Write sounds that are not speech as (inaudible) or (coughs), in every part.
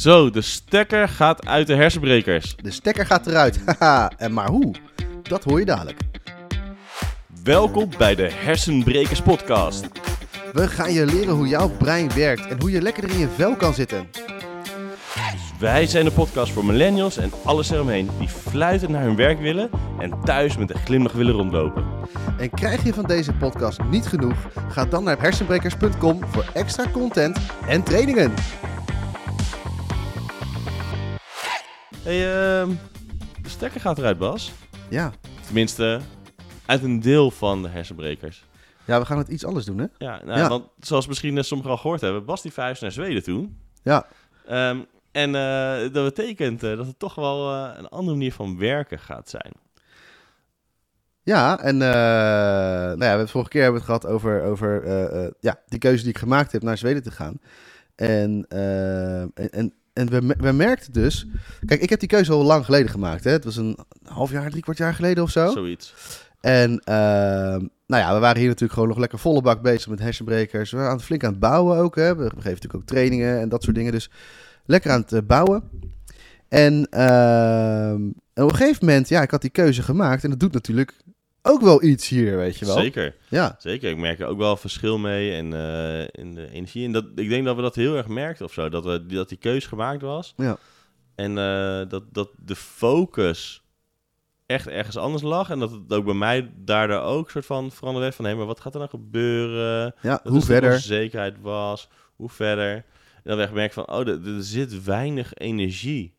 Zo, de stekker gaat uit de hersenbrekers. De stekker gaat eruit. (laughs) Haha, en maar hoe? Dat hoor je dadelijk. Welkom bij de Hersenbrekers Podcast. We gaan je leren hoe jouw brein werkt en hoe je lekkerder in je vel kan zitten. Wij zijn de podcast voor millennials en alles eromheen die fluitend naar hun werk willen en thuis met een glimlach willen rondlopen. En krijg je van deze podcast niet genoeg? Ga dan naar hersenbrekers.com voor extra content en trainingen. Hey, ehm, de stekker gaat eruit, Bas. Ja. Tenminste, uit een deel van de hersenbrekers. ja, we gaan het iets anders doen, hè? Ja, nou, Ja. want zoals misschien eh, sommigen al gehoord hebben, Bas die verhuisde naar Zweden toen. Ja. Ehm, en eh, dat betekent eh, dat het toch wel een andere manier van werken gaat zijn. Ja, en nou ja, we hebben vorige keer hebben we het gehad over, over ja, die keuze die ik gemaakt heb naar Zweden te gaan. En, eh, en, en, en we, we merkten dus... Kijk, ik heb die keuze al lang geleden gemaakt. Hè? Het was een half jaar, drie kwart jaar geleden of zo. Zoiets. En ehm, nou ja, we waren hier natuurlijk gewoon nog lekker volle bak bezig met hersenbrekers. We waren aan het flink aan het bouwen ook. Hè. We geven natuurlijk ook trainingen en dat soort dingen. Dus lekker aan het eh, bouwen. En, ehm, en op een gegeven moment, ja, ik had die keuze gemaakt. En dat doet natuurlijk ook wel iets hier, weet je wel. Zeker. Ja, Zeker, ik merk er ook wel verschil mee en, eh, in de energie. En dat, ik denk dat we dat heel erg merkten of zo, dat, we, dat die keuze gemaakt was. Ja. En eh, dat, dat de focus echt ergens anders lag. En dat het ook bij mij daardoor ook soort van veranderd werd van... hé, maar wat gaat er nou gebeuren? ja Dat hoe verder? onzekerheid was, hoe verder. En dan werd gemerkt van, oh, er, er zit weinig energie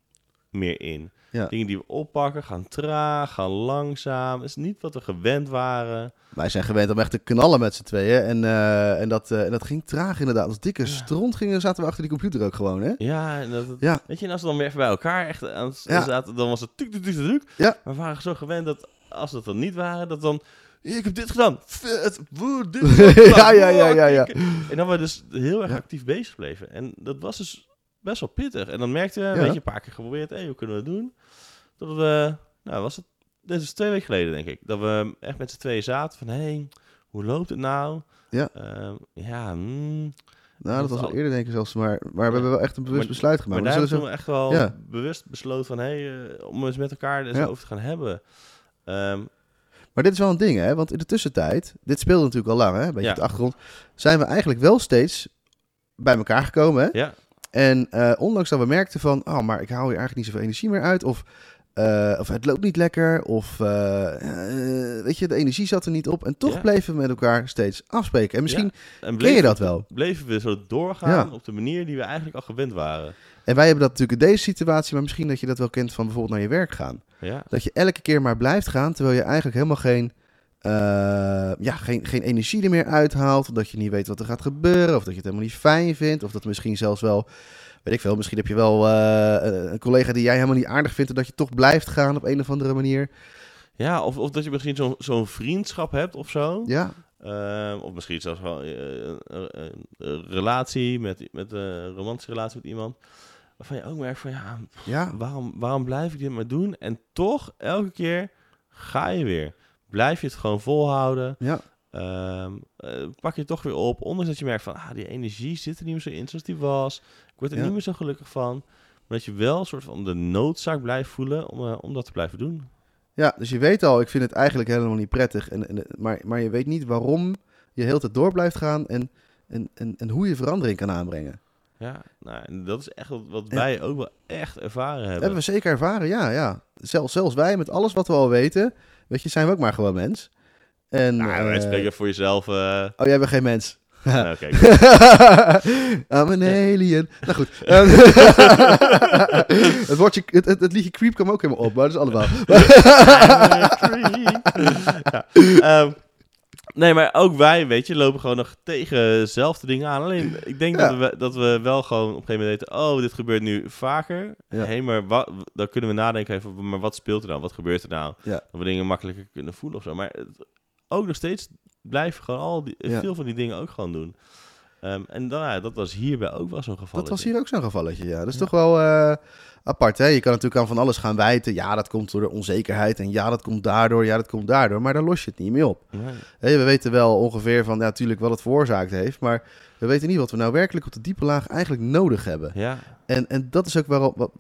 meer in. Ja. Dingen die we oppakken gaan traag, gaan langzaam. Is niet wat we gewend waren. Wij zijn gewend om echt te knallen met z'n tweeën. En, eh, en, dat, eh, en dat ging traag inderdaad. Als dikke Ja. stront gingen, zaten we achter die computer ook gewoon, hè? Ja, en dat, Ja. weet je, en als we dan weer even bij elkaar echt aan Ja. zaten, dan was het tuk, tuk, tuk, tuk. Ja. Maar we waren zo gewend dat als dat dan niet waren, dat dan... Ik heb dit gedaan. Vet. Woe, dit heb (laughs) ik gedaan. Ja, ja, ja, ja, ja. En dan we dus heel erg actief bezig bleven. En dat was dus best wel pittig. En dan merkten we, Ja. weet je, een paar keer geprobeerd, hé, hoe kunnen we het doen? Dat we, nou was het, dit is twee weken geleden denk ik, dat we echt met z'n tweeën zaten van, hé, hoe loopt het nou? Ja. Ehm, ja, mm. Nou, dat was al eerder denk ik zelfs. Maar, maar we hebben wel echt een bewust Maar- besluit Maar gemaakt. daar We hebben we echt wel Ja. bewust besloten van, hé, eh, om eens met elkaar er eens Ja. over te gaan hebben. Ehm, Maar dit is wel een ding, hè? Want in de tussentijd, dit speelde natuurlijk al lang, hè? Een beetje Ja. op de achtergrond. Zijn we eigenlijk wel steeds bij elkaar gekomen, hè? ja, En eh, ondanks dat we merkten van, oh, maar ik haal hier eigenlijk niet zoveel energie meer uit. Of, eh, of het loopt niet lekker. Of, eh, weet je, de energie zat er niet op. En toch Ja. bleven we met elkaar steeds afspreken. En misschien en bleven, je dat wel. bleven we zo doorgaan Ja. op de manier die we eigenlijk al gewend waren. En wij hebben dat natuurlijk in deze situatie. Maar misschien dat je dat wel kent van bijvoorbeeld naar je werk gaan. Ja, Dat je elke keer maar blijft gaan, terwijl je eigenlijk helemaal geen, eh, ja, geen, geen energie er meer uithaalt. Of dat je niet weet wat er gaat gebeuren, of dat je het helemaal niet fijn vindt. Of dat misschien zelfs wel, weet ik veel, misschien heb je wel eh, een collega die jij helemaal niet aardig vindt... en dat je toch blijft gaan op een of andere manier. ja of, of dat je misschien zo'n zo'n vriendschap hebt of zo. Ja, Ehm, of misschien zelfs wel eh, een relatie, met, met een romantische relatie met iemand. Waarvan je ook merkt van, ja, ja, waarom, waarom blijf ik dit maar doen? En toch, elke keer ga je weer. Blijf je het gewoon volhouden. ja. Ehm, eh, pak je het toch weer op. Ondanks dat je merkt van, ah, die energie zit er niet meer zo in zoals die was. Ik word er Ja. niet meer zo gelukkig van. Maar dat je wel een soort van de noodzaak blijft voelen om, eh, om dat te blijven doen. ja, dus je weet al, ik vind het eigenlijk helemaal niet prettig. En, en, maar, maar je weet niet waarom je heel tijd door blijft gaan... en, en, en, en hoe je verandering kan aanbrengen. Ja, nou, en dat is echt wat, wij ook wel echt ervaren hebben. Hebben we zeker ervaren, ja, ja. Zelfs, zelfs wij, met alles wat we al weten, weet je, zijn we ook maar gewoon mens. En, Nou, wij eh, spreken voor jezelf. eh, Oh, jij bent geen mens. (laughs) nou, kijk. I'm an alien. Nou goed. (laughs) Ehm, (laughs) het, woordje, het, het, het liedje Creep kwam ook helemaal op, maar dat is allemaal. ja. Nee, maar ook wij, weet je, lopen gewoon nog tegen dezelfde dingen aan. Alleen, ik denk Ja. dat, we, dat we wel gewoon op een gegeven moment weten... oh, dit gebeurt nu vaker. Ja. Hé, maar wat, dan kunnen we nadenken even... maar wat speelt er nou? Wat gebeurt er nou? Ja. Dat we dingen makkelijker kunnen voelen of zo. Maar het- ook nog steeds blijven gewoon al die, veel van die dingen ook gewoon doen. Ehm, en dan, ja, dat was hierbij ook wel zo'n geval. Dat was hier ook zo'n gevalletje, ja. Dat is toch wel eh, apart, hè? Je kan natuurlijk aan van alles gaan wijten. Ja, dat komt door de onzekerheid. En ja, dat komt daardoor. Ja, dat komt daardoor. Maar daar los je het niet mee op. We weten wel ongeveer van, ja, natuurlijk wat het veroorzaakt heeft. Maar we weten niet wat we nou werkelijk op de diepe laag eigenlijk nodig hebben. Ja, En, en dat is ook waarom,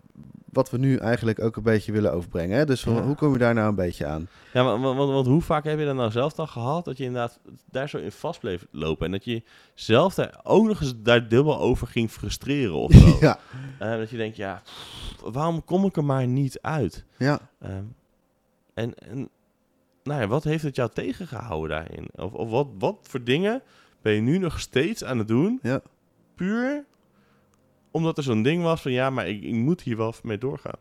wat, we nu eigenlijk ook een beetje willen overbrengen. Hè? Dus Ja. hoe kom je daar nou een beetje aan? Ja, want, want, want hoe vaak heb je dat nou zelf dan gehad? Dat je inderdaad daar zo in vast bleef lopen. En dat je zelf daar ook nog eens daar dubbel over ging frustreren of (laughs) zo. ja, Eh, dat je denkt, ja, pff, waarom kom ik er maar niet uit? ja. Ehm, en, en nou ja, wat heeft het jou tegengehouden daarin? Of, of wat, wat voor dingen ben je nu nog steeds aan het doen? Ja. Puur omdat er zo'n ding was van ja, maar ik, ik moet hier wel mee doorgaan.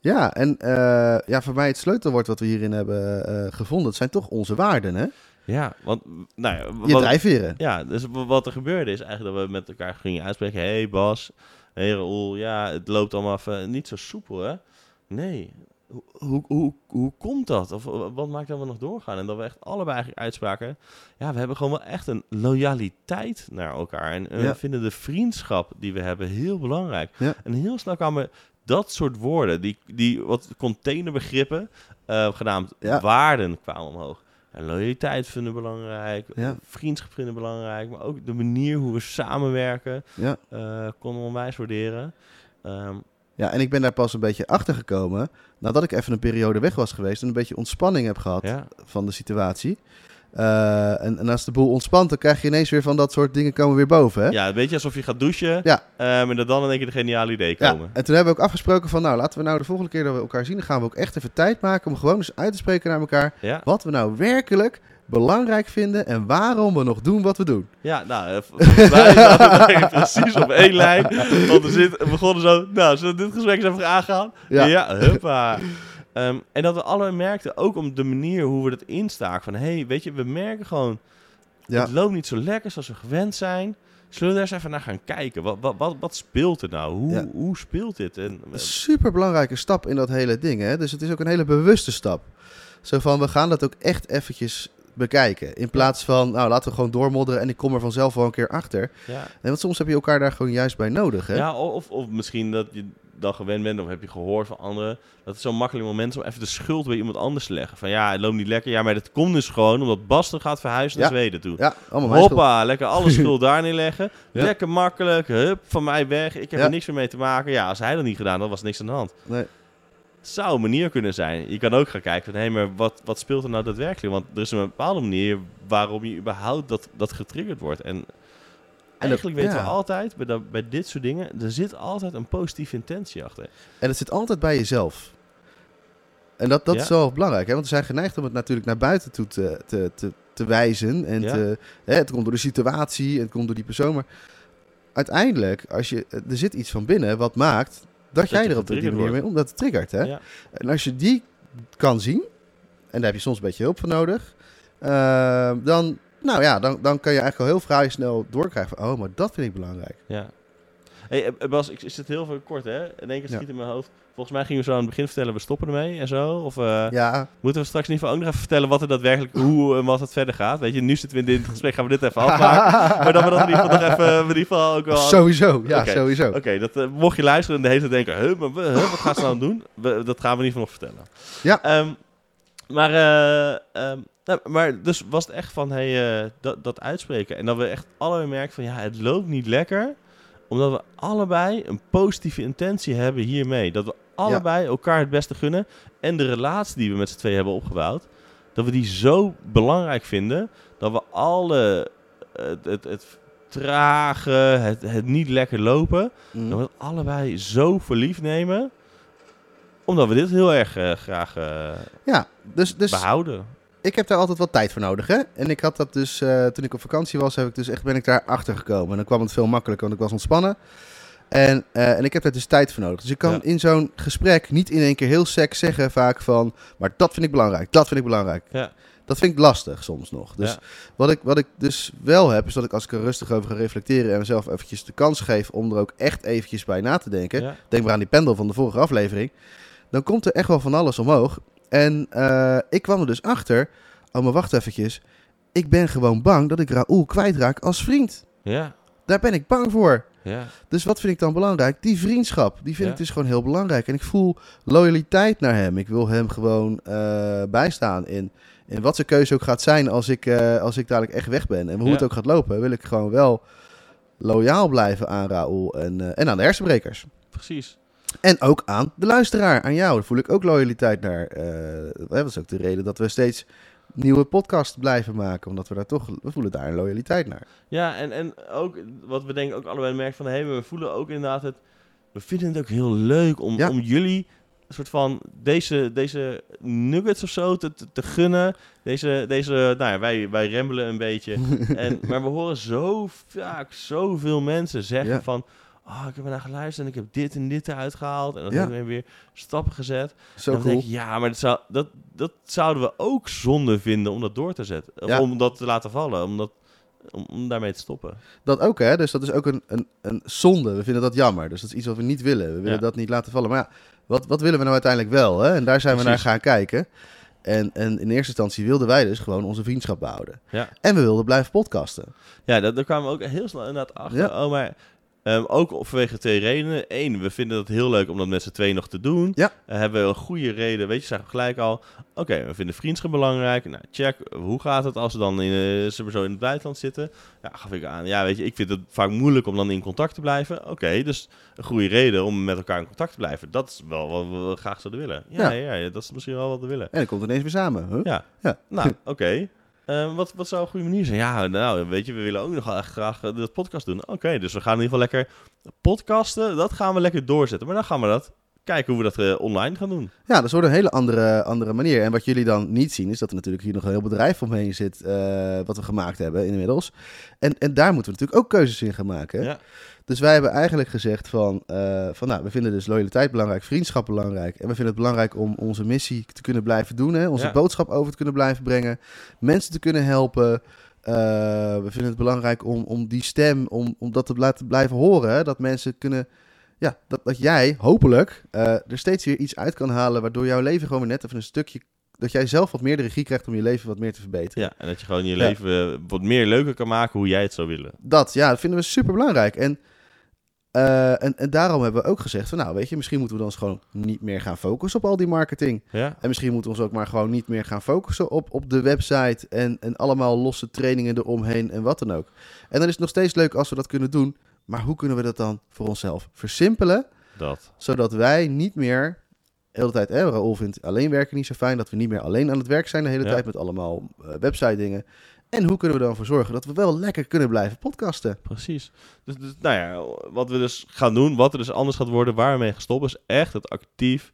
Ja, en eh, ja, voor mij het sleutelwoord wat we hierin hebben eh, gevonden, dat zijn toch onze waarden, hè? Ja, want nou ja, Je drijfveren. ja, dus wat er gebeurde is eigenlijk dat we met elkaar gingen uitspreken. Hé hey Bas, hé hey Raoul, ja, het loopt allemaal even niet zo soepel hè. Nee, hoe, hoe, hoe, komt dat? Of eh, wat maakt dat we nog doorgaan? En dat we echt allebei eigenlijk uitspraken. Ja, we hebben gewoon wel echt een loyaliteit naar elkaar. En, Ja. we vinden de vriendschap die we hebben heel belangrijk. Ja. En heel snel kwamen dat soort woorden, die, die wat containerbegrippen, eh genaamd Ja. waarden, kwamen omhoog. En loyaliteit vinden belangrijk, Ja. vriendschap vinden belangrijk, maar ook de manier hoe we samenwerken Ja. eh konden we onwijs waarderen. Ehm, ja, en ik ben daar pas een beetje achter gekomen nadat ik even een periode weg was geweest en een beetje ontspanning heb gehad ja, van de situatie. Eh, en, en als de boel ontspant, dan krijg je ineens weer van dat soort dingen komen weer boven. Hè? ja, een beetje alsof je gaat douchen Ja. ehm, en dat dan in één keer de geniale idee Ja, komen. en toen hebben we ook afgesproken van, nou, laten we nou de volgende keer dat we elkaar zien, dan gaan we ook echt even tijd maken om gewoon eens uit te spreken naar elkaar Ja, wat we nou werkelijk belangrijk vinden en waarom we nog doen wat we doen. ja nou, eh, volgens mij (laughs) zaten precies op één lijn. Want we, zitten, we begonnen zo, nou, zullen we dit gesprek eens even aangaan? Ja. Ja, huppa. Ehm, en dat we allemaal merkten, ook om de manier hoe we dat instaken. Van, hé, hey, weet je, we merken gewoon, Ja. het loopt niet zo lekker zoals we gewend zijn. Zullen we daar eens even naar gaan kijken? Wat, wat, wat, wat speelt er nou? Hoe, Ja. hoe speelt dit? En, Een super belangrijke stap in dat hele ding. Hè? Dus het is ook een hele bewuste stap. Zo van, we gaan dat ook echt eventjes bekijken. In plaats van, nou laten we gewoon doormodderen en ik kom er vanzelf wel een keer achter. ja. En want soms heb je elkaar daar gewoon juist bij nodig. Hè? Ja, of, of misschien dat je dan gewend bent, of heb je gehoord van anderen, dat het zo'n makkelijk moment is om even de schuld bij iemand anders te leggen. Van ja, het loopt niet lekker. Ja, maar dat komt dus gewoon omdat Bas dan gaat verhuizen naar Ja. Zweden toe. Ja, allemaal. Hoppa, lekker alle (laughs) schuld daar neerleggen. Ja. Lekker makkelijk, hup, van mij weg. Ik heb Ja. er niks meer mee te maken. Ja, als hij dat niet gedaan had, was niks aan de hand. Nee. Zou een manier kunnen zijn. Je kan ook gaan kijken van, hé, maar wat, wat speelt er nou daadwerkelijk? Want er is een bepaalde manier waarom je überhaupt dat, dat getriggerd wordt. En eigenlijk weten ja. we altijd, bij, dat, bij dit soort dingen, er zit altijd een positieve intentie achter. En het zit altijd bij jezelf. En dat, dat Ja. is wel belangrijk, hè? want we zijn geneigd om het natuurlijk naar buiten toe te, te, te, te wijzen. En Ja. te, hè, het komt door de situatie, het komt door die persoon. Maar uiteindelijk, als je, er zit iets van binnen wat maakt dat, jij er op die getriggerd manier wordt. mee, omdat het triggert. Hè? Ja. En als je die kan zien, en daar heb je soms een beetje hulp voor nodig, eh, dan, nou ja, dan, dan kan je eigenlijk al heel vrij snel doorkrijgen van, oh, maar dat vind ik belangrijk. Ja. Hey, eh, Bas, ik, is het heel veel kort, hè? In één keer Ja. schiet in mijn hoofd. Volgens mij gingen we zo aan het begin vertellen, we stoppen ermee en zo. Of eh, Ja, moeten we straks in ieder geval ook nog even vertellen wat er daadwerkelijk, hoe en wat het verder gaat? Weet je, nu zitten we in dit gesprek, gaan we dit even afmaken. (laughs) maar dat we dat in ieder geval nog even, in ieder geval ook wel... sowieso. Ja, sowieso. Oké, dat eh, mocht je luisteren en de hele tijd denken, huh, maar, huh, wat gaan ze nou doen? We, dat gaan we in ieder geval nog vertellen. Ja. Ehm, maar, eh, ehm, nou, maar dus was het echt van, hey, dat, dat uitspreken. En dat we echt allebei merken van, ja, het loopt niet lekker. Omdat we allebei een positieve intentie hebben hiermee. Dat we allebei elkaar het beste gunnen. En de relatie die we met z'n twee hebben opgebouwd. Dat we die zo belangrijk vinden. Dat we alle, het, het, het trage, het, het niet lekker lopen. Mm. Dat we het allebei zo voor lief nemen. Omdat we dit heel erg eh, graag eh, Ja, dus, dus behouden. Ik heb daar altijd wat tijd voor nodig. Hè? En ik had dat dus, eh, toen ik op vakantie was, heb ik dus echt, ben ik daar achter gekomen. En dan kwam het veel makkelijker, want ik was ontspannen. En, eh, en ik heb daar dus tijd voor nodig. Dus ik kan Ja. in zo'n gesprek niet in één keer heel sec zeggen vaak van... Maar dat vind ik belangrijk, dat vind ik belangrijk. Ja. Dat vind ik lastig soms nog. Dus Ja. wat, ik, wat ik dus wel heb, is dat ik als ik er rustig over ga reflecteren... en mezelf eventjes de kans geef om er ook echt eventjes bij na te denken... Denk maar aan die pendel van de vorige aflevering. Dan komt er echt wel van alles omhoog. En eh, ik kwam er dus achter. Oh, maar wacht eventjes. Ik ben gewoon bang dat ik Raoul kwijtraak als vriend. Ja. Daar ben ik bang voor. Ja. Dus wat vind ik dan belangrijk? Die vriendschap. Die vind Ja. ik dus gewoon heel belangrijk. En ik voel loyaliteit naar hem. Ik wil hem gewoon eh, bijstaan in, in wat zijn keuze ook gaat zijn als ik, eh, als ik dadelijk echt weg ben. En hoe Ja. het ook gaat lopen, wil ik gewoon wel loyaal blijven aan Raoul en, en aan de hersenbrekers. Precies. En ook aan de luisteraar, aan jou. Daar voel ik ook loyaliteit naar. Eh, dat is ook de reden dat we steeds nieuwe podcasts blijven maken. Omdat we daar toch, we voelen daar een loyaliteit naar. Ja, en, en ook wat we denken ook allebei merken van... Hé, we voelen ook inderdaad het... We vinden het ook heel leuk om, Ja. om jullie een soort van deze, deze nuggets of zo te, te, te gunnen. Deze, deze, nou ja, wij, wij rembelen een beetje. (laughs) en, maar we horen zo vaak zoveel mensen zeggen Ja. van... Oh, ik heb ernaar geluisterd en ik heb dit en dit eruit gehaald. En dan Ja. hebben we weer stappen gezet. Zo en dan cool. denk ik, ja, maar dat, zou, dat, dat zouden we ook zonde vinden om dat door te zetten. Of Ja. om dat te laten vallen, om, dat, om, om daarmee te stoppen. Dat ook, hè? Dus dat is ook een, een, een zonde. We vinden dat jammer. Dus dat is iets wat we niet willen. We willen Ja. dat niet laten vallen. Maar ja, wat, wat willen we nou uiteindelijk wel? Hè? En daar zijn we naar gaan kijken. En, en in eerste instantie wilden wij dus gewoon onze vriendschap behouden. Ja. En we wilden blijven podcasten. Ja, dat, daar kwamen we ook heel snel inderdaad achter. Ja. Oh, maar ehm, ook vanwege twee redenen. Eén, we vinden het heel leuk om dat met z'n tweeën nog te doen. Ja. Eh, hebben we een goede reden. Weet je, zeggen we gelijk al. Oké, we vinden vriendschap belangrijk. Nou, check. Hoe gaat het als we dan in, zeg maar zo in het buitenland zitten? Ja, gaf ik aan. Ja, weet je, ik vind het vaak moeilijk om dan in contact te blijven. Oké, dus een goede reden om met elkaar in contact te blijven. Dat is wel wat we graag zouden willen. Ja, Ja. ja. ja, dat is misschien wel wat we willen. En dan komt het ineens weer samen. Huh? Ja. Ja. Nou, oké. Eh, wat, wat zou een goede manier zijn? Ja, nou, weet je, we willen ook nog graag eh, dat podcast doen. Oké, dus we gaan in ieder geval lekker podcasten. Dat gaan we lekker doorzetten. Maar dan gaan we dat kijken hoe we dat eh, online gaan doen. Ja, dat is wordt een hele andere, andere manier. En wat jullie dan niet zien, is dat er natuurlijk hier nog een heel bedrijf omheen zit. eh, wat we gemaakt hebben inmiddels. En, en daar moeten we natuurlijk ook keuzes in gaan maken. Ja. Dus wij hebben eigenlijk gezegd van, eh, van nou, we vinden dus loyaliteit belangrijk, vriendschap belangrijk. En we vinden het belangrijk om onze missie te kunnen blijven doen. Hè? Onze Ja. boodschap over te kunnen blijven brengen. Mensen te kunnen helpen. We vinden het belangrijk om, om die stem, om, om dat te laten blijven horen. Hè? Dat mensen kunnen, ja, dat, dat jij hopelijk eh, er steeds weer iets uit kan halen. Waardoor jouw leven gewoon weer net even een stukje, dat jij zelf wat meer de regie krijgt om je leven wat meer te verbeteren. ja, en dat je gewoon je Ja. leven eh, wat meer leuker kan maken hoe jij het zou willen. Dat, ja, dat vinden we super belangrijk. En, eh, en, en daarom hebben we ook gezegd van, nou weet je, misschien moeten we dan eens gewoon niet meer gaan focussen op al die marketing. Ja, En misschien moeten we ons ook maar gewoon niet meer gaan focussen op, op de website en, en allemaal losse trainingen eromheen en wat dan ook. En dan is het nog steeds leuk als we dat kunnen doen. Maar hoe kunnen we dat dan voor onszelf versimpelen, dat. zodat wij niet meer de hele tijd, hè, Raoul vindt alleen werken niet zo fijn, dat we niet meer alleen aan het werk zijn de hele Ja. tijd met allemaal eh, website dingen. En hoe kunnen we er dan voor zorgen dat we wel lekker kunnen blijven podcasten? Precies. Dus, dus, nou ja, wat we dus gaan doen, wat er dus anders gaat worden, waar we mee gaan stoppen, is echt het actief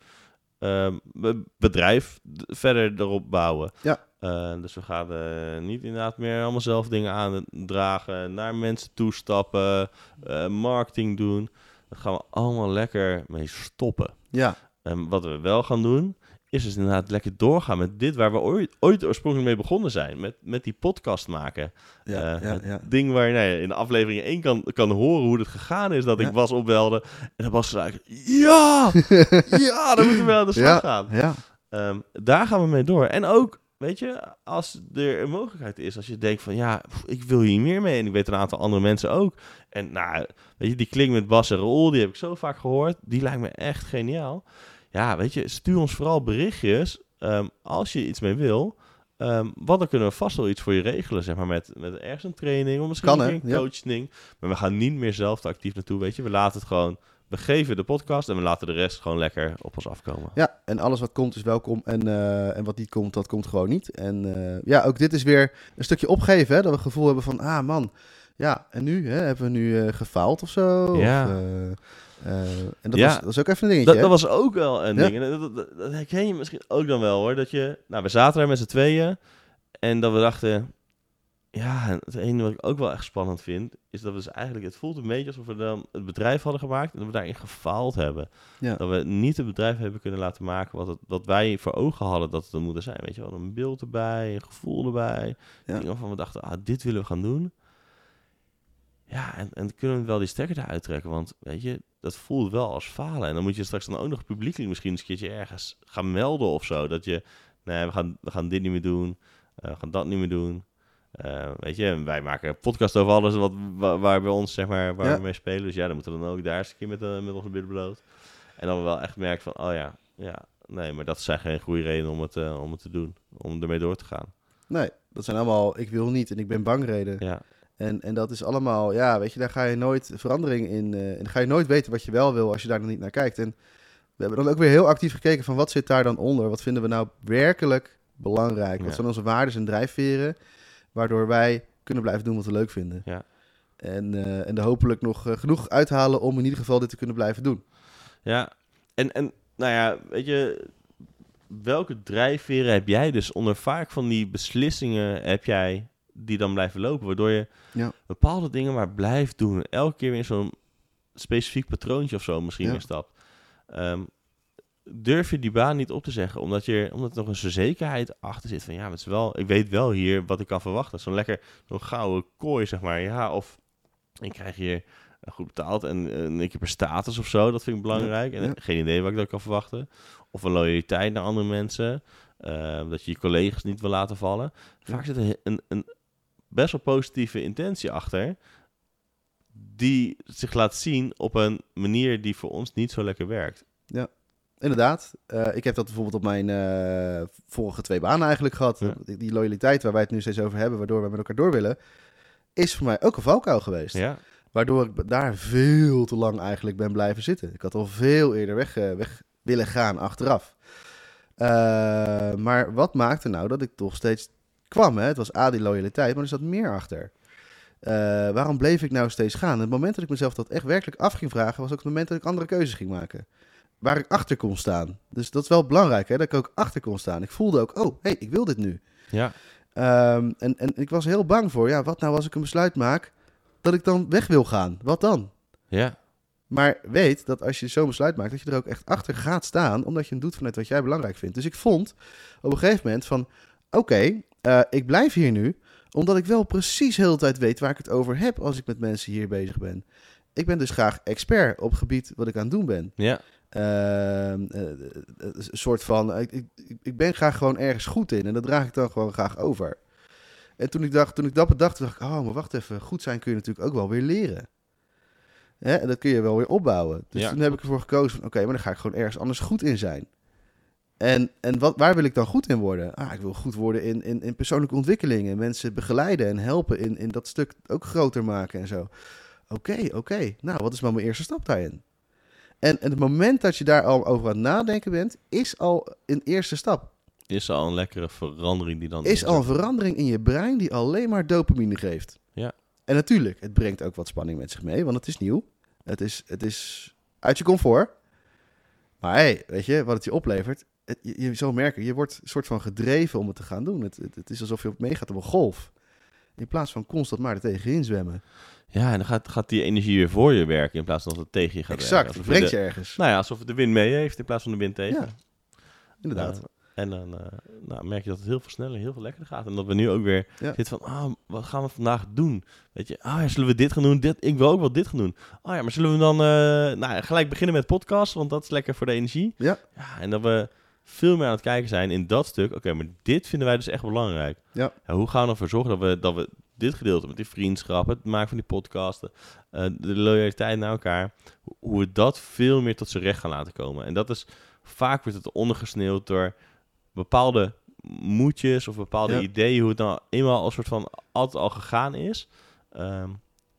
ehm, be- bedrijf verder erop bouwen. Ja. Eh, dus we gaan eh, niet inderdaad meer allemaal zelf dingen aandragen, naar mensen toestappen, eh marketing doen. Daar gaan we allemaal lekker mee stoppen. Ja, En wat we wel gaan doen, is dus inderdaad lekker doorgaan met dit waar we ooit, ooit oorspronkelijk mee begonnen zijn. Met, met die podcast maken. ja, ja, het ja. ding waar je nou in de aflevering 1 kan, kan horen hoe het gegaan is dat ik was opbelde. En dan was ze eigenlijk, ja, (laughs) ja, dan moeten we aan de slag gaan. ja. Ehm, daar gaan we mee door. En ook, weet je, als er een mogelijkheid is, als je denkt van, ja, ik wil hier meer mee. En ik weet een aantal andere mensen ook. En nou, weet je, die klik met Bas en Raoul, die heb ik zo vaak gehoord. Die lijkt me echt geniaal. Ja, weet je, stuur ons vooral berichtjes ehm, als je iets mee wil. Want dan kunnen we vast wel iets voor je regelen, zeg maar, met, met ergens een training of misschien Kan, een een Ja. coaching. Maar we gaan niet meer zelf actief naartoe, weet je. We laten het gewoon, we geven de podcast en we laten de rest gewoon lekker op ons afkomen. Ja, en alles wat komt is welkom. En, eh, en wat niet komt, dat komt gewoon niet. En eh, ja, ook dit is weer een stukje opgeven. Hè? Dat we het gevoel hebben van, ah man, ja, en nu? Hè? Hebben we nu eh, gefaald of zo? Ja. Of, en dat, Ja. was, dat is ook even een dingetje. Dat, dat was ook wel een Ja. ding. En dat, dat, dat herken je misschien ook dan wel hoor. Dat je, nou, we zaten daar met z'n tweeën. En dat we dachten. Ja, en het ene wat ik ook wel echt spannend vind. Is dat we dus eigenlijk. Het voelt een beetje alsof we dan het bedrijf hadden gemaakt. En dat we daarin gefaald hebben. Ja. Dat we niet het bedrijf hebben kunnen laten maken. Wat, het, wat wij voor ogen hadden dat het er moeten zijn. Weet je wel, een beeld erbij. Een gevoel erbij. Ja. Dingen waarvan we dachten. Ah, dit willen we gaan doen. Ja, en, en kunnen we wel die stekker eruit trekken? Want weet je, dat voelt wel als falen. En dan moet je straks dan ook nog publiekelijk misschien eens een keertje ergens gaan melden of zo. Dat je, nee, we gaan, we gaan dit niet meer doen. eh, we gaan dat niet meer doen. Eh, weet je, wij maken podcast over alles wat, waar, waar bij ons, zeg maar, waar Ja. we mee spelen. Dus ja, dan moeten we dan ook daar eens een keer met, eh, met onze billen bloot. En dan we wel echt merken van, oh ja, ja, nee, maar dat zijn geen goede redenen om het, eh, om het te doen. Om ermee door te gaan. Nee, dat zijn allemaal ik wil niet en ik ben bang reden. Ja, En, en dat is allemaal, ja, weet je, daar ga je nooit verandering in. en dan ga je nooit weten wat je wel wil als je daar nog niet naar kijkt. En we hebben dan ook weer heel actief gekeken van wat zit daar dan onder? Wat vinden we nou werkelijk belangrijk? Wat Ja. zijn onze waarden en drijfveren? Waardoor wij kunnen blijven doen wat we leuk vinden. Ja. En, eh, en er hopelijk nog eh, genoeg uithalen om in ieder geval dit te kunnen blijven doen. Ja, en, en nou ja, weet je, welke drijfveren heb jij dus onder vaak van die beslissingen heb jij die dan blijven lopen, waardoor je Ja. bepaalde dingen maar blijft doen. Elke keer weer zo'n specifiek patroontje of zo misschien Ja. weer stapt. Ehm, durf je die baan niet op te zeggen, omdat, je, omdat er nog een zekerheid achter zit van ja, maar het is wel, ik weet wel hier wat ik kan verwachten. Zo'n lekker, zo'n gouden kooi, zeg maar. Ja, of ik krijg hier eh, goed betaald en een keer per status of zo, dat vind ik belangrijk. en ja. geen idee wat ik daar kan verwachten. Of een loyaliteit naar andere mensen, eh, dat je je collega's niet wil laten vallen. Vaak zit er een, een best wel positieve intentie achter, die zich laat zien op een manier die voor ons niet zo lekker werkt. Inderdaad. Eh, ik heb dat bijvoorbeeld op mijn eh, vorige twee banen eigenlijk gehad. Ja. Die, loyaliteit waar wij het nu steeds over hebben, waardoor we met elkaar door willen, is voor mij ook een valkuil geweest. Ja, Waardoor ik daar veel te lang eigenlijk ben blijven zitten. Ik had al veel eerder weg, eh, weg willen gaan achteraf. Maar wat maakte nou dat ik toch steeds kwam? Hè? Het was A, die loyaliteit, maar er zat meer achter. Waarom bleef ik nou steeds gaan? Het moment dat ik mezelf dat echt werkelijk af ging vragen, was ook het moment dat ik andere keuzes ging maken. Waar ik achter kon staan. Dus dat is wel belangrijk, hè? dat ik ook achter kon staan. Ik voelde ook, oh, hey, ik wil dit nu. ja, Ehm, en, en ik was heel bang voor, ja, wat nou als ik een besluit maak dat ik dan weg wil gaan? Wat dan? ja, Maar weet dat als je zo'n besluit maakt, dat je er ook echt achter gaat staan, omdat je hem doet vanuit wat jij belangrijk vindt. Dus ik vond op een gegeven moment van, oké, eh, ik blijf hier nu, omdat ik wel precies heel de tijd weet waar ik het over heb als ik met mensen hier bezig ben. Ik ben dus graag expert op het gebied wat ik aan het doen ben. ja, Ehm, eh, eh, een soort van, eh, ik, ik, ik ben graag gewoon ergens goed in en dat draag ik dan gewoon graag over. En toen ik, dacht, toen ik dat bedacht, dacht ik, oh, maar wacht even, goed zijn kun je natuurlijk ook wel weer leren. Hè? En dat kun je wel weer opbouwen. Dus Ja, toen heb ik ervoor gekozen van, oké, maar dan ga ik gewoon ergens anders goed in zijn. En, en wat, waar wil ik dan goed in worden? Ah, ik wil goed worden in, in, in persoonlijke ontwikkelingen. Mensen begeleiden en helpen in, in dat stuk ook groter maken en zo. Oké, oké. Nou, wat is maar mijn eerste stap daarin? En, en het moment dat je daar al over aan het nadenken bent, is al een eerste stap. is al een lekkere verandering die dan... Is al een verandering in je brein die alleen maar dopamine geeft. Ja. En natuurlijk, het brengt ook wat spanning met zich mee, want het is nieuw. Het is, het is uit je comfort. Maar hey, weet je, wat het je oplevert, het, je, je zal merken, je wordt een soort van gedreven om het te gaan doen. Het, het, het is alsof je op meegaat op een golf. In plaats van constant maar er tegenin zwemmen. Ja, en dan gaat, gaat die energie weer voor je werken in plaats van dat het tegen je gaat exact, werken. Alsof brengt je ergens. Nou ja, alsof het de wind mee heeft in plaats van de wind tegen. Ja, inderdaad. En dan eh, nou, merk je dat het heel veel sneller, heel veel lekkerder gaat. En dat we nu ook weer Ja. zitten van, ah, wat gaan we vandaag doen? Weet je, ah, ja, zullen we dit gaan doen? Dit, ik wil ook wel dit gaan doen. Oh ja, maar zullen we dan eh, nou, gelijk beginnen met podcast, want dat is lekker voor de energie. Ja. ja. En dat we veel meer aan het kijken zijn in dat stuk. Oké, maar dit vinden wij dus echt belangrijk. Ja. hoe gaan we ervoor zorgen dat we, dat we dit gedeelte met die vriendschap, het maken van die podcasten, eh, de loyaliteit naar elkaar, ho- hoe we dat veel meer tot zijn recht gaan laten komen. En dat is vaak wordt het ondergesneeuwd door bepaalde moedjes of bepaalde Ja. ideeën hoe het nou eenmaal als soort van altijd al gegaan is. Ehm,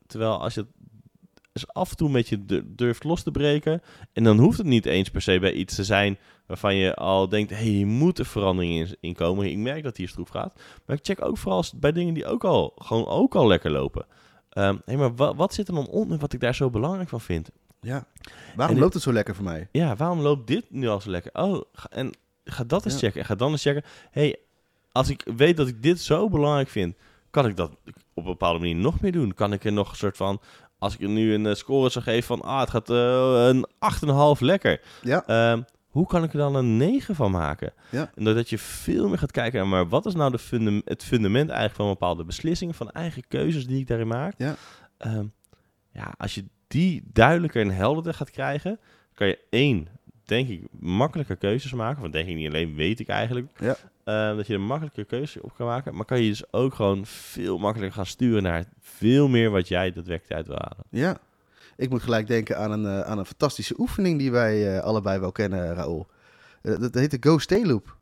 terwijl als je het eens af en toe beetje du- durft los te breken en dan hoeft het niet eens per se bij iets te zijn waarvan je al denkt, hé, hey, hier moet er verandering in, komen. Ik merk dat hier stroef gaat. Maar ik check ook vooral bij dingen die ook al, gewoon ook al lekker lopen. Ehm hé, maar wa- wat zit er dan onder wat ik daar zo belangrijk van vind? Ja. Waarom En loopt het zo lekker voor mij? Ja, waarom loopt dit nu al zo lekker? Oh, en ga dat eens Ja. checken. En ga dan eens checken. hey, als ik weet dat ik dit zo belangrijk vind, kan ik dat op een bepaalde manier nog meer doen? Kan ik er nog een soort van, als ik er nu een eh, score zou geven van, ah, het gaat eh, een 8,5 lekker. Ja, Ehm, hoe kan ik er dan een 9 van maken? Ja. En dat je veel meer gaat kijken naar, maar wat is nou de fundam- het fundament eigenlijk van bepaalde beslissingen, van eigen keuzes die ik daarin maak? Ja. Ehm, ja, als je die duidelijker en helderder gaat krijgen, kan je één, denk ik, makkelijker keuzes maken. Of denk ik niet alleen, weet ik eigenlijk. Ja. Ehm, dat je er makkelijker keuzes op kan maken. Maar kan je dus ook gewoon veel makkelijker gaan sturen naar veel meer wat jij daadwerkelijk uit wil halen. Ja. Ik moet gelijk denken aan een, eh, aan een fantastische oefening die wij eh, allebei wel kennen, Raoul. Eh, dat heet de Go Stay Loop.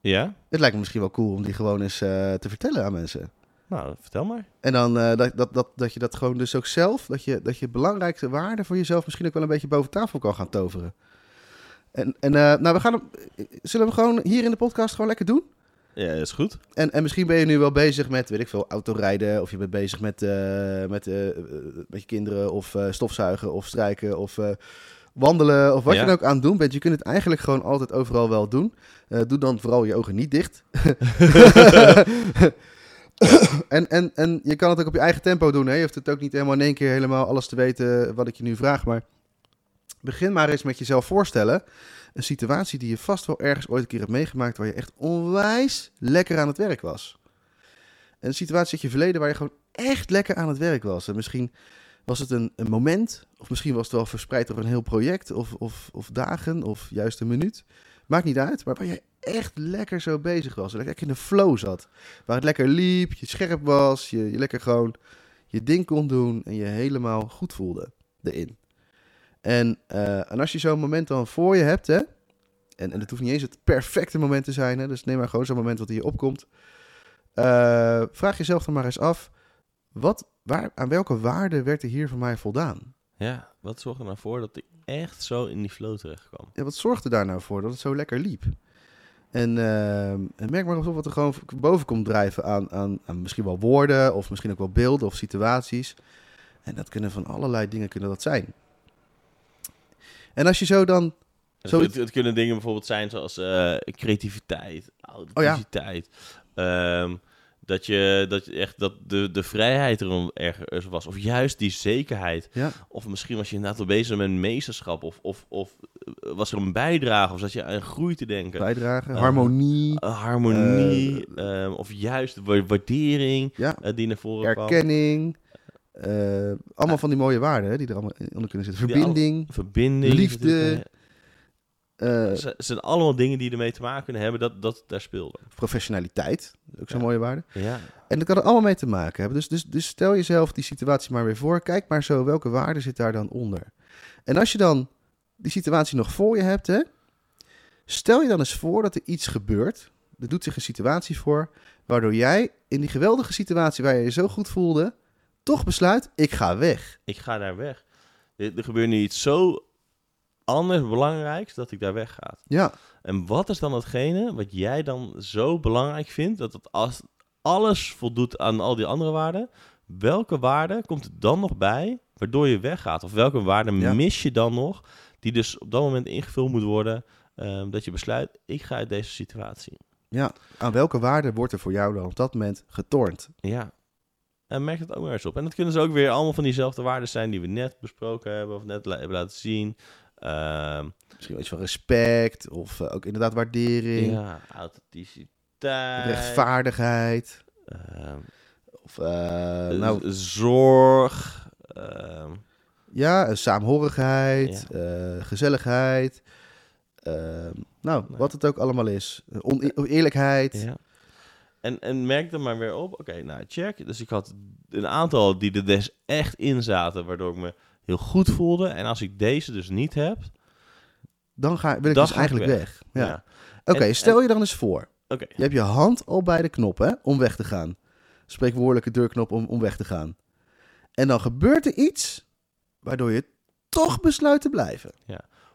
Ja? Het lijkt me misschien wel cool om die gewoon eens te vertellen aan mensen. Nou, vertel maar. En dan dat, dat, dat, dat je dat gewoon dus ook zelf, dat je, dat je belangrijkste waarden voor jezelf misschien ook wel een beetje boven tafel kan gaan toveren. En, en eh, nou, we gaan hem, zullen we gewoon hier in de podcast gewoon lekker doen? Ja, is goed. En, en misschien ben je nu wel bezig met, weet ik veel, autorijden. Of je bent bezig met, eh, met, eh, met je kinderen. Of stofzuigen of strijken of wandelen. Of wat Ja. je dan ook aan het doen bent. Je kunt het eigenlijk gewoon altijd overal wel doen. Doe dan vooral je ogen niet dicht. (laughs) en, en, en je kan het ook op je eigen tempo doen. Hè? Je hoeft het ook niet helemaal in één keer helemaal alles te weten wat ik je nu vraag. Maar begin maar eens met jezelf voorstellen. Een situatie die je vast wel ergens ooit een keer hebt meegemaakt. Waar je echt onwijs lekker aan het werk was. Een situatie uit je verleden waar je gewoon echt lekker aan het werk was. En misschien was het een, een moment. Of misschien was het wel verspreid over een heel project. Of, of, of dagen. Of juist een minuut. Maakt niet uit. Maar waar je echt lekker zo bezig was. Lekker in de flow zat. Waar het lekker liep. Je scherp was. Je, je lekker gewoon je ding kon doen. En je helemaal goed voelde erin. En, eh, en als je zo'n moment dan voor je hebt, hè, en, en het hoeft niet eens het perfecte moment te zijn, hè, dus neem maar gewoon zo'n moment wat hier opkomt. Eh, vraag jezelf dan maar eens af, wat, waar, aan welke waarde werd er hier voor mij voldaan? Ja, wat zorgt er nou voor dat ik echt zo in die flow terecht kwam? Ja, wat zorgde daar nou voor dat het zo lekker liep? En, eh, en merk maar op wat er gewoon boven komt drijven aan, aan, aan misschien wel woorden, of misschien ook wel beelden of situaties. En dat kunnen van allerlei dingen kunnen dat zijn. En als je zo dan Zo- het, het kunnen dingen bijvoorbeeld zijn zoals eh, creativiteit, authenticiteit. Ehm, dat je, dat je echt dat de, de vrijheid erom ergens was. Of juist die zekerheid. Ja. Of misschien was je inderdaad wel bezig met meesterschap. Of, of, of eh, was er een bijdrage. Of zat je aan groei te denken. bijdragen, Eh, harmonie, harmonie. ehm, of juist wa- waardering ja, die naar voren kwam. erkenning. Eh, allemaal van die mooie waarden hè, die er allemaal onder kunnen zitten. Alle- Verbinding. Liefde. natuurlijk, eh, Het zijn allemaal dingen die ermee te maken kunnen hebben dat, dat het daar speelde. professionaliteit, ook zo'n Ja. mooie waarde. Ja. En dat kan er allemaal mee te maken hebben. Dus, dus, dus stel jezelf die situatie maar weer voor. Kijk maar zo, welke waarde zit daar dan onder? En als je dan die situatie nog voor je hebt, hè, stel je dan eens voor dat er iets gebeurt. Er doet zich een situatie voor, waardoor jij in die geweldige situatie waar je je zo goed voelde, toch besluit, ik ga weg. ik ga daar weg. Er, er gebeurt nu iets zo anders belangrijks dat ik daar weg ga. Ja, En wat is dan hetgene wat jij dan zo belangrijk vindt dat het als alles voldoet aan al die andere waarden, welke waarde komt er dan nog bij waardoor je weggaat? Of welke waarde Ja. mis je dan nog die dus op dat moment ingevuld moet worden ehm, dat je besluit ik ga uit deze situatie. ja. Aan welke waarde wordt er voor jou dan op dat moment getornd? Ja. En merk het ook maar eens op. En dat kunnen ze ook weer allemaal van diezelfde waarden zijn die we net besproken hebben of net hebben laten zien. Ehm, Misschien iets van respect of eh, ook inderdaad waardering, ja, authenticiteit. rechtvaardigheid. Of, eh, nou, zorg. Ja, eh, saamhorigheid, eh, gezelligheid. nou, Nee. wat het ook allemaal is. Eh, on- eerlijkheid. ja. En, en merk er maar weer op. Oké, nou, check. Dus ik had een aantal die er dus echt in zaten, waardoor ik me heel goed voelde. En als ik deze dus niet heb, Dan ga, wil ik dus eigenlijk weg. weg. Ja. ja. Oké, stel je dan eens voor. Oké, Je hebt je hand al bij de knop hè, om weg te gaan. Spreekwoordelijke deurknop om, om weg te gaan. En dan gebeurt er iets waardoor je toch besluit te blijven.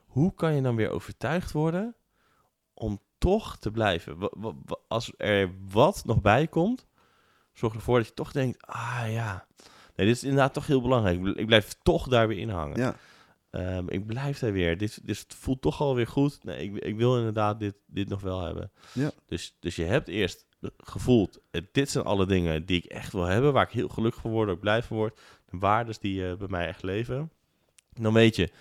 hoe kan je dan weer overtuigd worden om toch te blijven? Als er wat nog bij komt, zorg ervoor dat je toch denkt, ah ja, nee, dit is inderdaad toch heel belangrijk. Ik bl- Ik blijf toch daar weer in hangen. Ja, Ehm, ik blijf daar weer. Dit, dit voelt toch alweer goed. Nee, ik, ik wil inderdaad dit, dit nog wel hebben. Ja. Dus, dus je hebt eerst gevoeld, eh, dit zijn alle dingen die ik echt wil hebben, waar ik heel gelukkig van word, ook blij van word. De waarden die eh, bij mij echt leven. Dan weet je,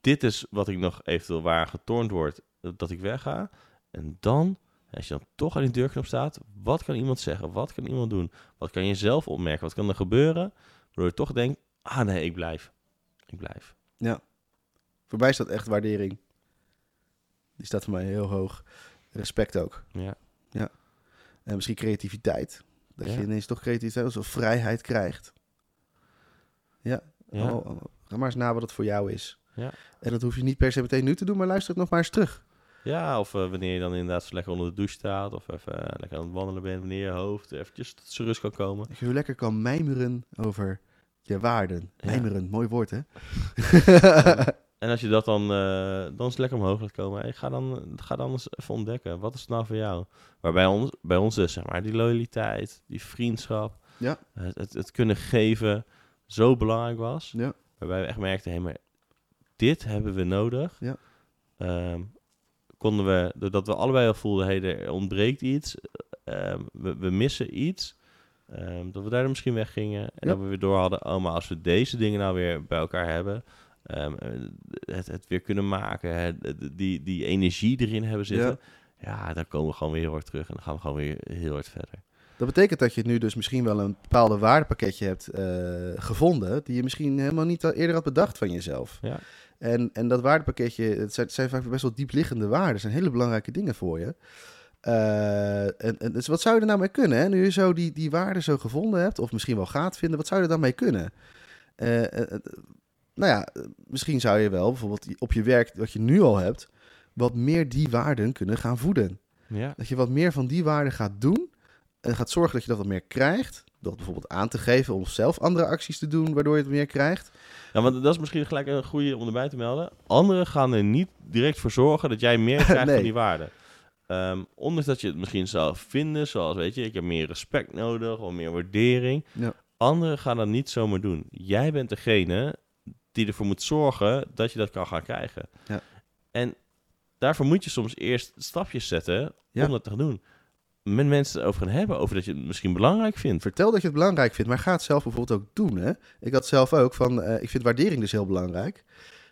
dit is wat ik nog eventueel waar getornd wordt, eh, dat ik wegga. En dan, als je dan toch aan die deurknop staat, wat kan iemand zeggen? Wat kan iemand doen? Wat kan je zelf opmerken? Wat kan er gebeuren? Waardoor je toch denkt, ah nee, ik blijf. Ik blijf. voor mij staat echt waardering. Die staat voor mij heel hoog. Respect ook. Ja. En misschien creativiteit. Dat Ja. je ineens toch creativiteit of vrijheid krijgt. Ja, Ja. Oh, oh, ga maar eens na wat het voor jou is. Ja. En dat hoef je niet per se meteen nu te doen, maar luister het nog maar eens terug. Ja, of eh, wanneer je dan inderdaad zo lekker onder de douche staat. Of even eh, lekker aan het wandelen bent. Wanneer je hoofd eventjes tot zijn rust kan komen. Dat je lekker kan mijmeren over je waarden. Ja. Mijmeren, mooi woord hè? (laughs) En als je dat dan, eh, dan is lekker omhoog laat komen. Hey, ga, dan, ga dan eens even ontdekken. Wat is het nou voor jou? Waarbij ons, bij ons dus, zeg maar, die loyaliteit, die vriendschap. Ja. Het, het, het kunnen geven zo belangrijk was. Ja. Waarbij we echt merkten, hé, maar dit hebben we nodig. Ja. Ehm, konden we, doordat we allebei al voelden, hé, er ontbreekt iets. ehm, we, we missen iets. ehm, dat we daar misschien weggingen. En Ja. dat we weer door hadden, oh, maar als we deze dingen nou weer bij elkaar hebben. ehm, eh, het, het weer kunnen maken. Het, die, die energie erin hebben zitten. Ja. dan komen we gewoon weer heel hard terug. En dan gaan we gewoon weer heel hard verder. Dat betekent dat je nu dus misschien wel een bepaalde waardepakketje hebt eh, gevonden, die je misschien helemaal niet al eerder had bedacht van jezelf. Ja. En, en dat waardepakketje, het zijn, het zijn vaak best wel diepliggende waarden, het zijn hele belangrijke dingen voor je. Eh, en, en dus wat zou je er nou mee kunnen? Hè? Nu je zo die, die waarden zo gevonden hebt, of misschien wel gaat vinden, wat zou je er dan mee kunnen? Eh, eh, nou ja, misschien zou je wel bijvoorbeeld op je werk, wat je nu al hebt, wat meer die waarden kunnen gaan voeden. Ja. Dat je wat meer van die waarden gaat doen. En gaat zorgen dat je dat wat meer krijgt. Het bijvoorbeeld aan te geven om zelf andere acties te doen, waardoor je het meer krijgt. Ja, want dat is misschien gelijk een goede om erbij te melden. Anderen gaan er niet direct voor zorgen dat jij meer (laughs) krijgt Nee. van die waarden. Ehm, ondanks dat je het misschien zou vinden, zoals weet je, ik heb meer respect nodig of meer waardering. Ja. Anderen gaan dat niet zomaar doen. Jij bent degene die ervoor moet zorgen dat je dat kan gaan krijgen. Ja. En daarvoor moet je soms eerst stapjes zetten Ja. om dat te gaan doen. Met mensen over gaan hebben, over dat je het misschien belangrijk vindt. Vertel dat je het belangrijk vindt, maar ga het zelf bijvoorbeeld ook doen. Hè? Ik had zelf ook van, eh, ik vind waardering dus heel belangrijk.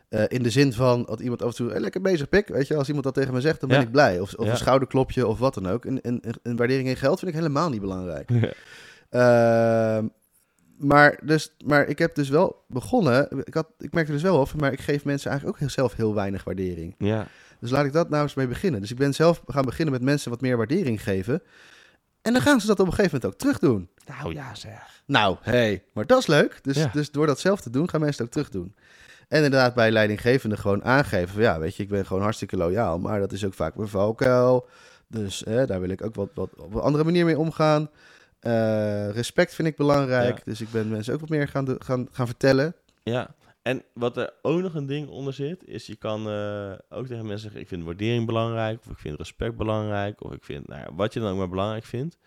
Eh, in de zin van dat iemand af en toe, "Hey, lekker bezig pik, weet je, als iemand dat tegen me zegt, dan ben Ja. ik blij. Of, of Ja. een schouderklopje of wat dan ook. En, en, en waardering in geld vind ik helemaal niet belangrijk. (laughs) Ehm, maar, dus, maar ik heb dus wel begonnen, ik, had, ik merkte dus wel af, maar ik geef mensen eigenlijk ook heel, zelf heel weinig waardering. ja. Dus laat ik dat nou eens mee beginnen. Dus ik ben zelf gaan beginnen met mensen wat meer waardering geven. En dan gaan ze dat op een gegeven moment ook terug doen. Nou ja, zeg. Nou, hey, maar dat is leuk. Dus, Ja. dus door dat zelf te doen, gaan mensen het ook terug doen. En inderdaad bij leidinggevende gewoon aangeven van ja, weet je, ik ben gewoon hartstikke loyaal, maar dat is ook vaak mijn valkuil. Dus eh, daar wil ik ook wat, wat op een andere manier mee omgaan. Eh, respect vind ik belangrijk, Ja. dus ik ben mensen ook wat meer gaan, gaan, gaan vertellen. Ja, en wat er ook nog een ding onder zit, is je kan eh, ook tegen mensen zeggen, ik vind waardering belangrijk, of ik vind respect belangrijk, of ik vind, nou ja, wat je dan ook maar belangrijk vindt.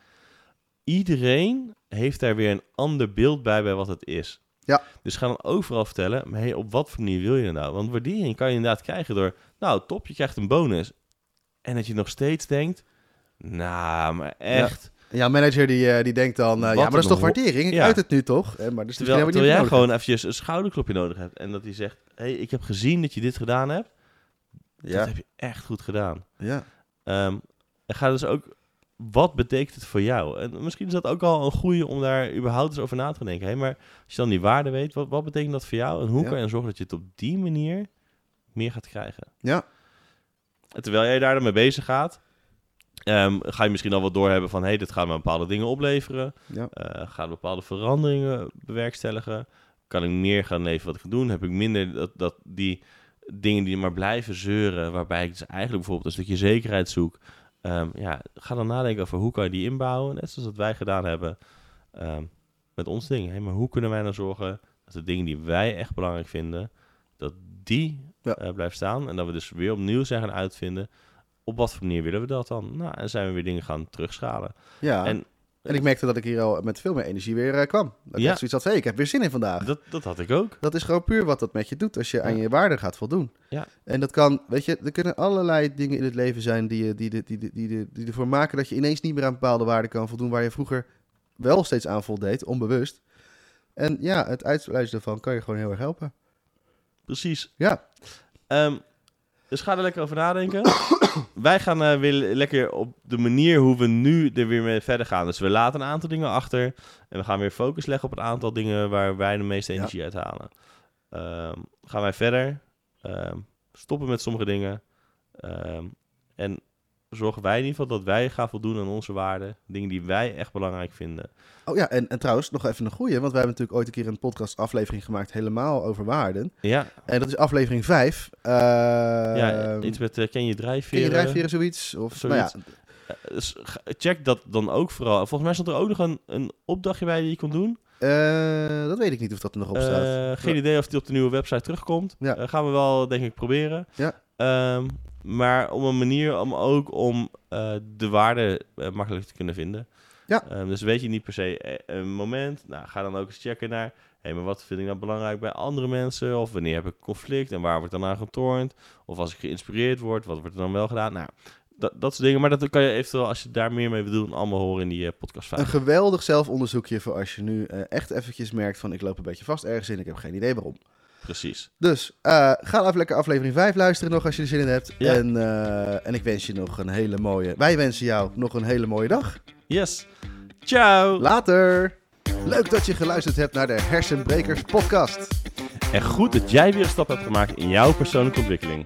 Iedereen heeft daar weer een ander beeld bij, bij wat het is. Ja. Dus ga dan overal vertellen, maar hey, op wat voor manier wil je het nou? Want waardering kan je inderdaad krijgen door, nou top, je krijgt een bonus. En dat je nog steeds denkt, nou, maar echt. Jouw manager die, eh, die denkt dan, eh, ja, maar dat is toch waardering? Ik Ja. uit het nu toch? Eh, maar dus Terwijl, terwijl jij gewoon eventjes een schouderklopje nodig hebt. En dat hij zegt, hey, ik heb gezien dat je dit gedaan hebt. Ja. Dat heb je echt goed gedaan. Ja. Ehm, en ga dus ook, wat betekent het voor jou? En misschien is dat ook al een goede om daar überhaupt eens over na te denken. Hé, maar als je dan die waarde weet, wat, wat betekent dat voor jou? En hoe Ja. kan je zorgen dat je het op die manier meer gaat krijgen? Ja. En terwijl jij daar dan mee bezig gaat, ehm, ga je misschien al wat doorhebben van... hé, hey, dit gaat me bepaalde dingen opleveren. Ja. Eh, gaan bepaalde veranderingen bewerkstelligen? Kan ik meer gaan leven wat ik ga doen? Heb ik minder dat, dat die dingen die maar blijven zeuren, waarbij ik dus eigenlijk bijvoorbeeld een stukje zekerheid zoek? Ehm, ja, ga dan nadenken over hoe kan je die inbouwen, net zoals dat wij gedaan hebben ehm, met ons ding. Hey, maar hoe kunnen wij nou zorgen dat de dingen die wij echt belangrijk vinden, dat die Ja. eh, blijven staan en dat we dus weer opnieuw zijn gaan uitvinden op wat voor manier willen we dat dan? Nou, en zijn we weer dingen gaan terugschalen. Ja. En En ik merkte dat ik hier al met veel meer energie weer eh, kwam. Dat ik Ja. echt zoiets had hey, ik heb weer zin in vandaag. Dat, dat, dat had ik ook. is gewoon puur wat dat met je doet als je aan je waarden gaat voldoen. Ja. En dat kan, weet je, er kunnen allerlei dingen in het leven zijn die, je- die, die, die, die, die, die, die ervoor maken dat je ineens niet meer aan bepaalde waarden kan voldoen waar je vroeger wel steeds aan voldeed, onbewust. En ja, het uitwijzen daarvan kan je gewoon heel erg helpen. Precies. Ja, Ehm, dus ga er lekker over nadenken. (coughs) Wij gaan eh, weer lekker op de manier hoe we nu er weer mee verder gaan. Dus we laten een aantal dingen achter. En we gaan weer focus leggen op een aantal dingen waar wij de meeste Ja. energie uit halen. Ehm, gaan wij verder. Ehm, stoppen met sommige dingen. Ehm, en zorgen wij in ieder geval dat wij gaan voldoen aan onze waarden. Dingen die wij echt belangrijk vinden. Oh ja, en, en trouwens, nog even een goeie. Want wij hebben natuurlijk ooit een keer een podcast aflevering gemaakt helemaal over waarden. Ja, En dat is aflevering 5. ja iets met eh, ken je Ken drijfveren? je drijfveren zoiets? Of, Zoiets. Nou ja, Eh, dus check dat dan ook vooral. Volgens mij stond er ook nog een, een opdrachtje bij die je kon doen. eh, dat weet ik niet of dat er nog op staat. Geen idee of die op de nieuwe website terugkomt. Ja. Gaan we wel, denk ik, proberen. Ja. Ehm, maar om een manier om ook om eh, de waarde eh, makkelijk te kunnen vinden. Ja. Ehm, dus weet je niet per se eh, een moment. Nou, ga dan ook eens checken naar. Hé, maar wat vind ik nou belangrijk bij andere mensen? Of wanneer heb ik conflict en waar wordt dan aan getornd? Of als ik geïnspireerd word, wat wordt er dan wel gedaan? Nou, dat, dat soort dingen. Maar dat kan je eventueel, als je daar meer mee wil doen, allemaal horen in die eh, podcast Een 5. geweldig zelfonderzoekje voor als je nu echt eventjes merkt van ik loop een beetje vast ergens in. Ik heb geen idee waarom. Precies. Dus eh, ga even lekker aflevering 5 luisteren nog als je er zin in hebt. Ja. En, eh, en ik wens je nog een hele mooie... Wij wensen jou nog een hele mooie dag. Yes. Ciao. Later! Leuk dat je geluisterd hebt naar de Hersenbrekers podcast. En goed dat jij weer een stap hebt gemaakt in jouw persoonlijke ontwikkeling.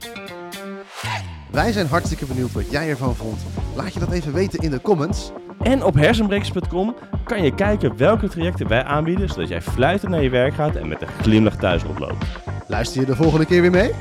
Wij zijn hartstikke benieuwd wat jij ervan vond. Laat je dat even weten in de comments. En op hersenbrekers.com kan je kijken welke trajecten wij aanbieden, zodat jij fluitend naar je werk gaat en met een glimlach thuis oploopt. Luister je de volgende keer weer mee?